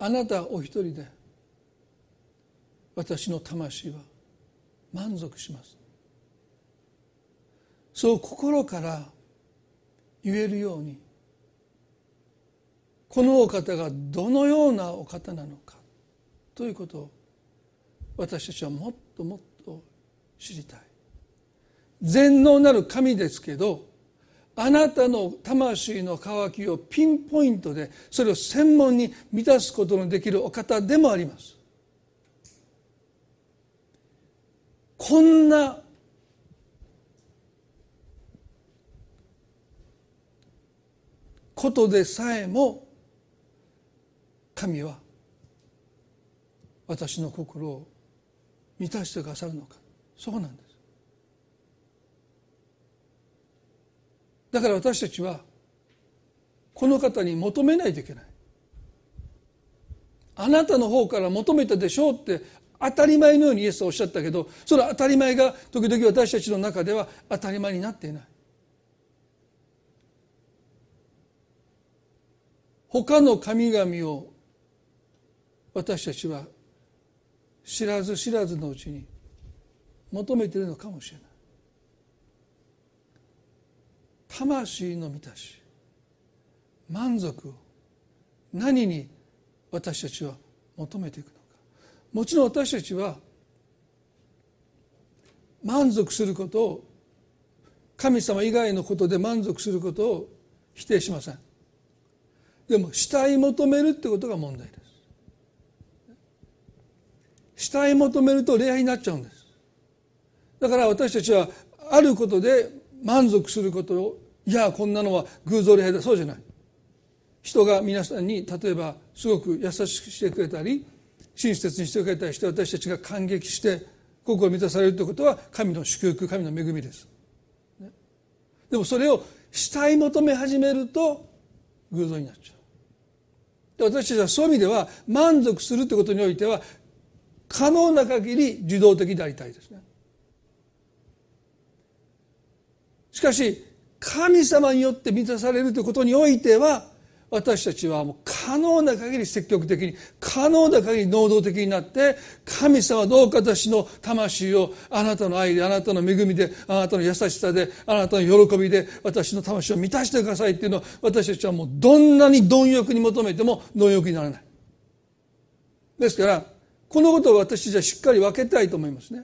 あなたお一人で私の魂は満足します。そう心から言えるようにこのお方がどのようなお方なのかということを私たちはもっともっと知りたい。全能なる神ですけどあなたの魂の渇きをピンポイントでそれを専門に満たすことのできるお方でもあります。こんなことでさえも神は私の心を満たしてくださるのか。そうなんです。だから私たちはこの方に求めないといけない。あなたの方から求めたでしょうって当たり前のようにイエスはおっしゃったけどその当たり前が時々私たちの中では当たり前になっていない。他の神々を私たちは知らず知らずのうちに求めているのかもしれない。魂の満たし満足を何に私たちは求めていくのか。もちろん私たちは満足することを神様以外のことで満足することを否定しません。でも死体求めるってことが問題です。死体求めると礼拝になっちゃうんです。だから私たちはあることで満足することをいやこんなのは偶像礼拝だそうじゃない。人が皆さんに例えばすごく優しくしてくれたり親切にしてくれたりして私たちが感激して心を満たされるということは神の祝福神の恵みです、でもそれをしたい求め始めると偶像になっちゃう。私たちはそういう意味では満足するということにおいては可能な限り受動的でありたいですね。しかし神様によって満たされるということにおいては私たちはもう可能な限り積極的に可能な限り能動的になって神様どうか私の魂をあなたの愛であなたの恵みであなたの優しさであなたの喜びで私の魂を満たしてくださいっていうのを私たちはもうどんなに貪欲に求めても貪欲にならない。ですからこのことを私たちはしっかり分けたいと思いますね。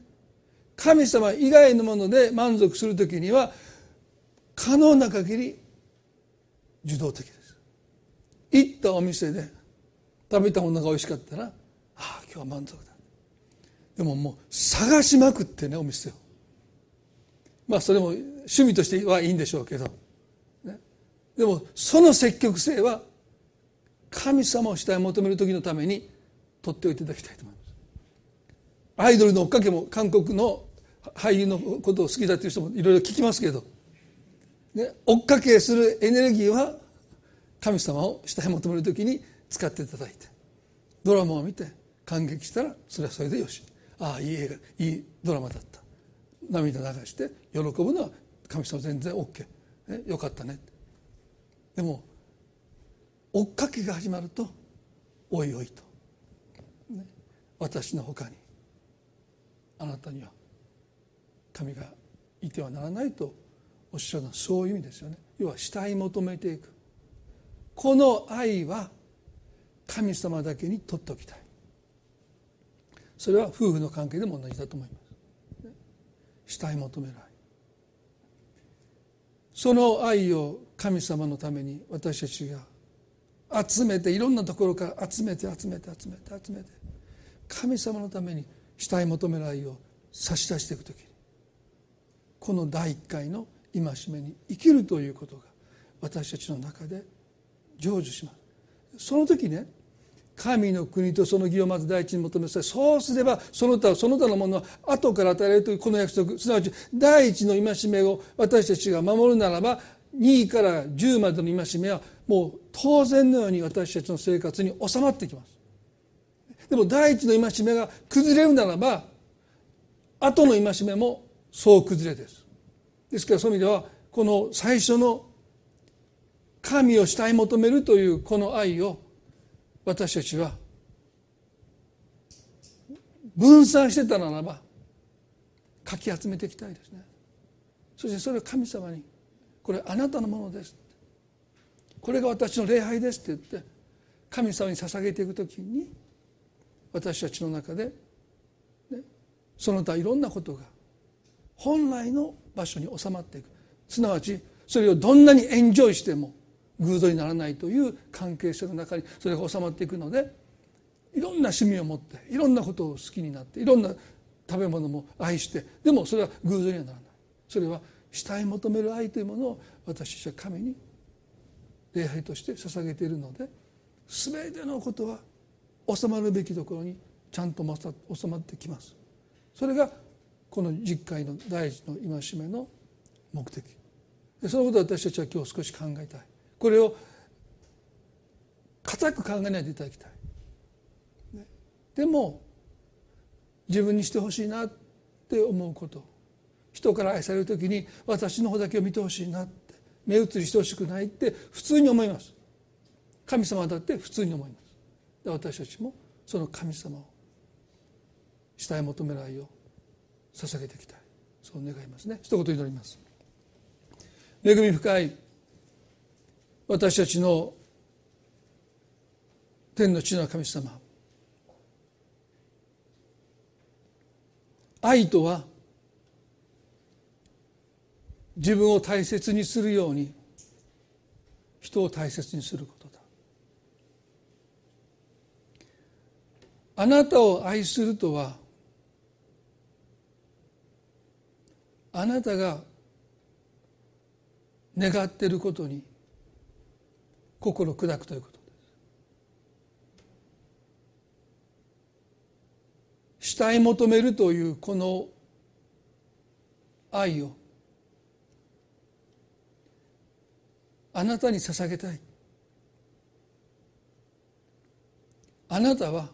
神様以外のもので満足するときには可能な限り受動的です。行ったお店で食べたものが美味しかったらああ今日は満足だ。でももう探しまくってねお店を。まあそれも趣味としてはいいんでしょうけど、ね、でもその積極性は神様を主体求める時のために取っておいていただきたいと思います。アイドルの追っかけも韓国の俳優のことを好きだという人もいろいろ聞きますけど、ね、追っかけするエネルギーは神様を下へ求める時に使っていただいてドラマを見て感激したらそれはそれでよし。ああいい映画いいドラマだった。涙流して喜ぶのは神様全然 OK、ね、よかったね。でも追っかけが始まるとおいおいと、ね、私のほかにあなたには神がいてはならないとおっしゃるのはそういう意味ですよね。要は死体求めていく。この愛は神様だけに取っておきたい。それは夫婦の関係でも同じだと思います。死体求める愛。その愛を神様のために私たちが集めていろんなところから集めて集めて集めて集めて神様のために死体求める愛を差し出していく時にこの第一回の戒めに生きるということが私たちの中で成就します。その時ね神の国とその義をまず第一に求めさいそうすればその他その他のものは後から与えられるというこの約束すなわち第一の戒めを私たちが守るならば2位から10までの戒めはもう当然のように私たちの生活に収まってきます。でも第一の戒めが崩れるならば後の戒めもそう崩れです。ですからそういう意味ではこの最初の神を慕い求めるというこの愛を私たちは分散してたならばかき集めていきたいですね。そしてそれを神様にこれあなたのものです。これが私の礼拝ですって言って神様に捧げていくときに私たちの中で、ね、その他いろんなことが本来の場所に収まっていく。すなわちそれをどんなにエンジョイしても偶像にならないという関係性の中にそれが収まっていくのでいろんな趣味を持っていろんなことを好きになっていろんな食べ物も愛してでもそれは偶像にはならない。それは慕い求める愛というものを私たちは神に礼拝として捧げているので全てのことは収まるべきところにちゃんと収まってきます。それがこの実会の第一の戒めの目的。そのことを私たちは今日少し考えたい。これを固く考えないでいただきたい。でも自分にしてほしいなって思うこと。人から愛される時に私の方だけを見てほしいなって目移りしてほしくないって普通に思います。神様だって普通に思います。私たちもその神様を慕い求める愛を捧げていきた。いそう願いますね。一言祈ります。恵み深い私たちの天の地の神様。愛とは自分を大切にするように人を大切にすることだ。あなたを愛するとはあなたが願っていることに心砕くということです。慕い求めるというこの愛をあなたに捧げたい。あなたは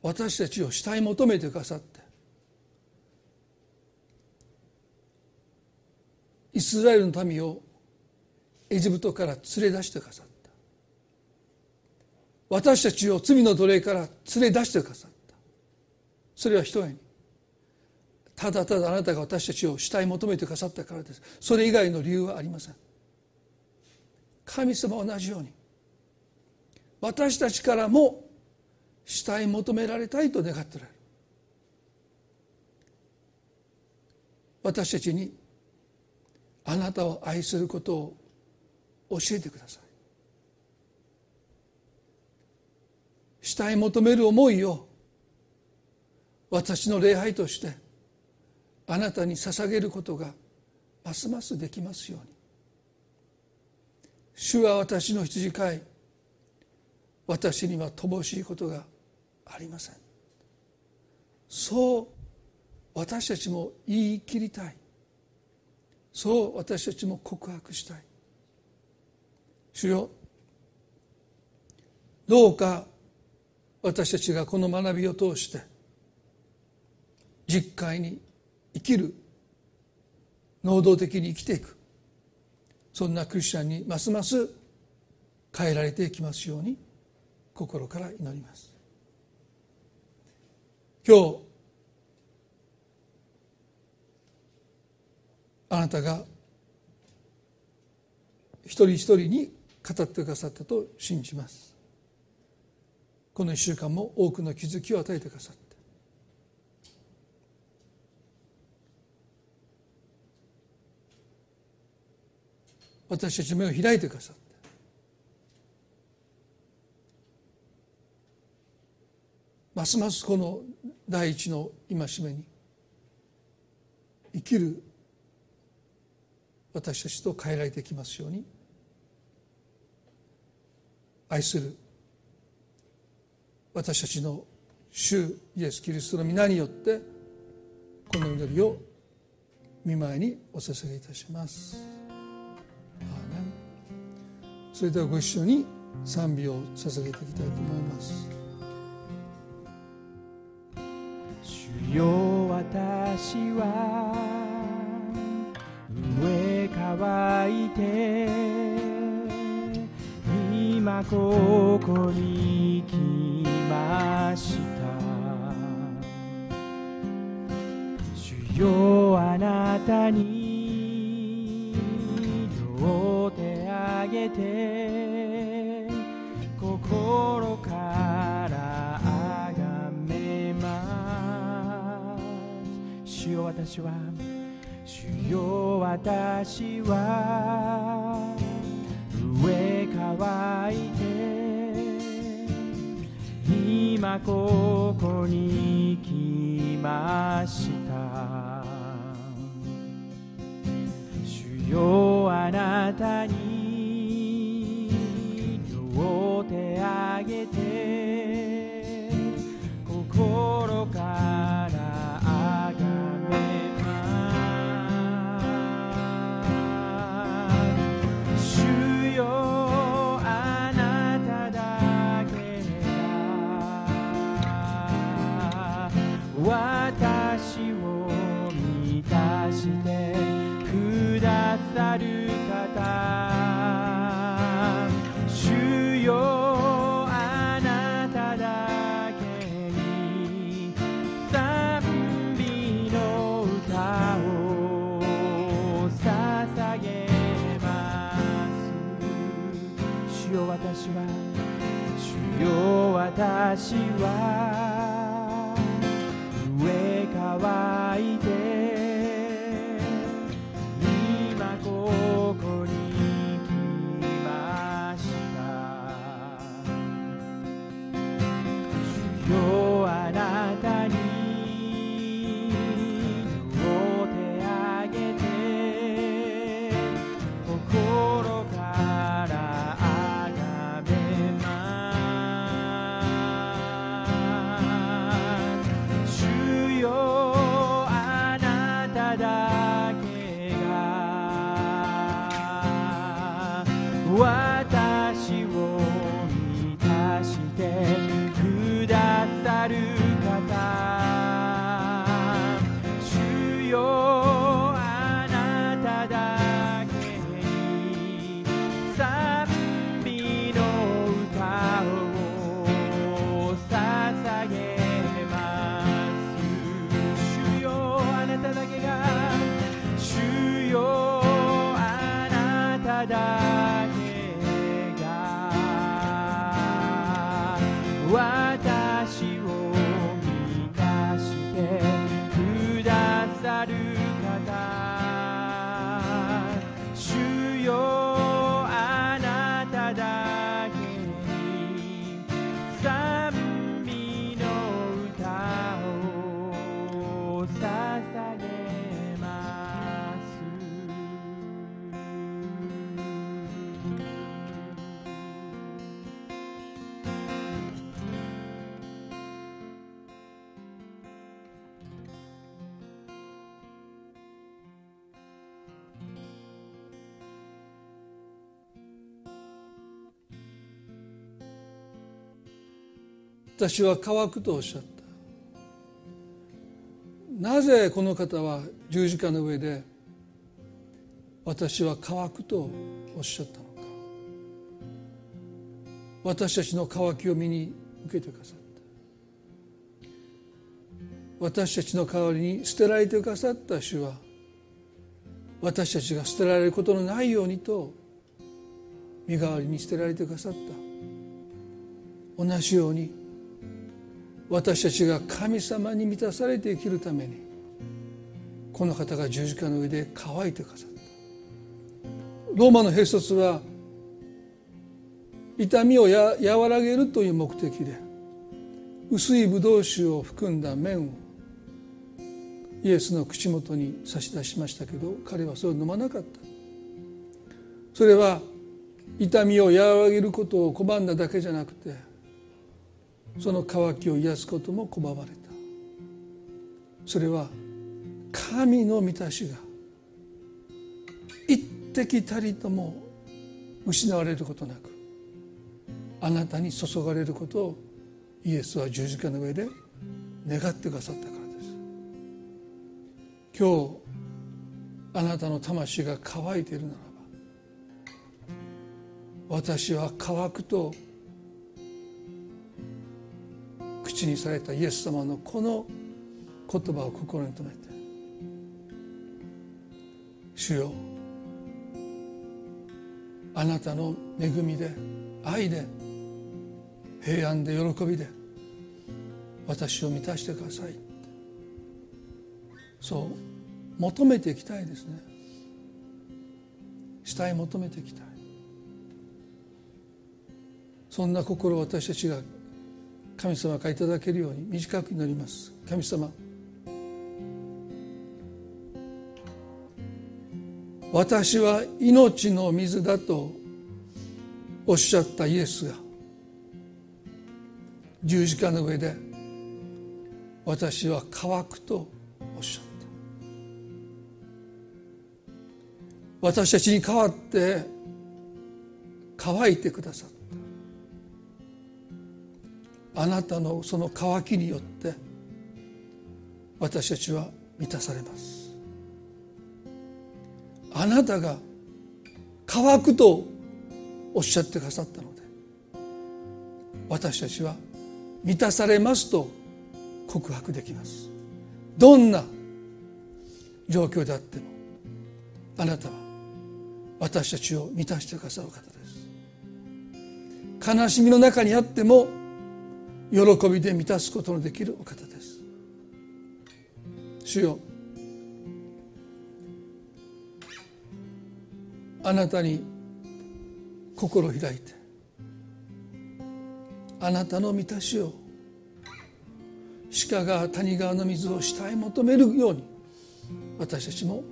私たちを慕い求めてくださってイスラエルの民をエジプトから連れ出してくださった。私たちを罪の奴隷から連れ出してくださった。それはひとえにただただあなたが私たちを慕い求めてくださったからです。それ以外の理由はありません。神様は同じように私たちからも慕い求められたいと願っておられる。私たちにあなたを愛することを教えてください。慕い求める思いを私の礼拝としてあなたに捧げることがますますできますように。主は私の羊飼い私には乏しいことがありません。そう私たちも言い切りたい。そう私たちも告白したい。主よどうか私たちがこの学びを通して実会に生きる能動的に生きていくそんなクリスチャンにますます変えられていきますように心から祈ります。今日あなたが一人一人に語ってくださったと信じます。この一週間も多くの気づきを与えてくださって。私たちの目を開いてくださって。ますますこの第一の戒めに生きる私たちと変えられてきますように愛する私たちの主イエス・キリストの皆によってこの祈りを見舞いにお捧げいたします。それではご一緒に賛美を捧げていきたいと思います主よ私は乾いて今ここに。私は乾くとおっしゃった。なぜこの方は十字架の上で私は乾くとおっしゃったのか。私たちの乾きを身に受けてくださった。私たちの代わりに捨てられてくださった主は私たちが捨てられることのないようにと身代わりに捨てられてくださった。同じように私たちが神様に満たされて生きるためにこの方が十字架の上で乾いてくださった。ローマの兵卒は痛みをや和らげるという目的で薄いブドウ酒を含んだ麺をイエスの口元に差し出しましたけど彼はそれを飲まなかった。それは痛みを和らげることを拒んだだけじゃなくてその渇きを癒すことも拒まれた。それは神の満たしが一滴たりとも失われることなくあなたに注がれることをイエスは十字架の上で願ってくださったからです。今日あなたの魂が乾いているならば私は乾くと口にされたイエス様のこの言葉を心に留めて主よあなたの恵みで愛で平安で喜びで私を満たしてください。そう求めていきたいですね。死体求めていきたい。そんな心を私たちが神様からいただけるように短く祈ります。神様私は命の水だとおっしゃったイエスが十字架の上で私は乾くとおっしゃった。私たちに代わって乾いてくださった。あなたのその乾きによって私たちは満たされます。あなたが乾くとおっしゃってくださったので私たちは満たされますと告白できます。どんな状況であってもあなたは私たちを満たしてくださる方です。悲しみの中にあっても喜びで満たすことのできるお方です。主よあなたに心を開いてあなたの満たしを鹿が谷川の水を下へ求めるように私たちも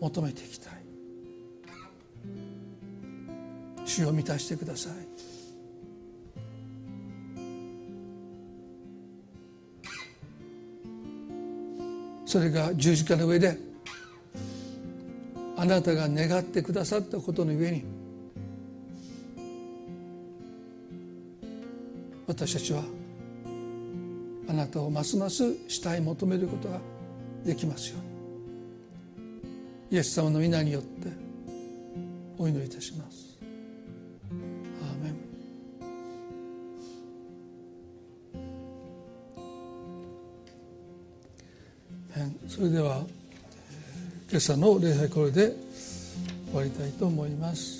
求めていきたい。主を満たしてください。それが十字架の上であなたが願ってくださったことの上に私たちはあなたをますます慕い求めることができますようにイエス様の皆によってお祈りいたします。んそれでは今朝の礼拝これで終わりたいと思います。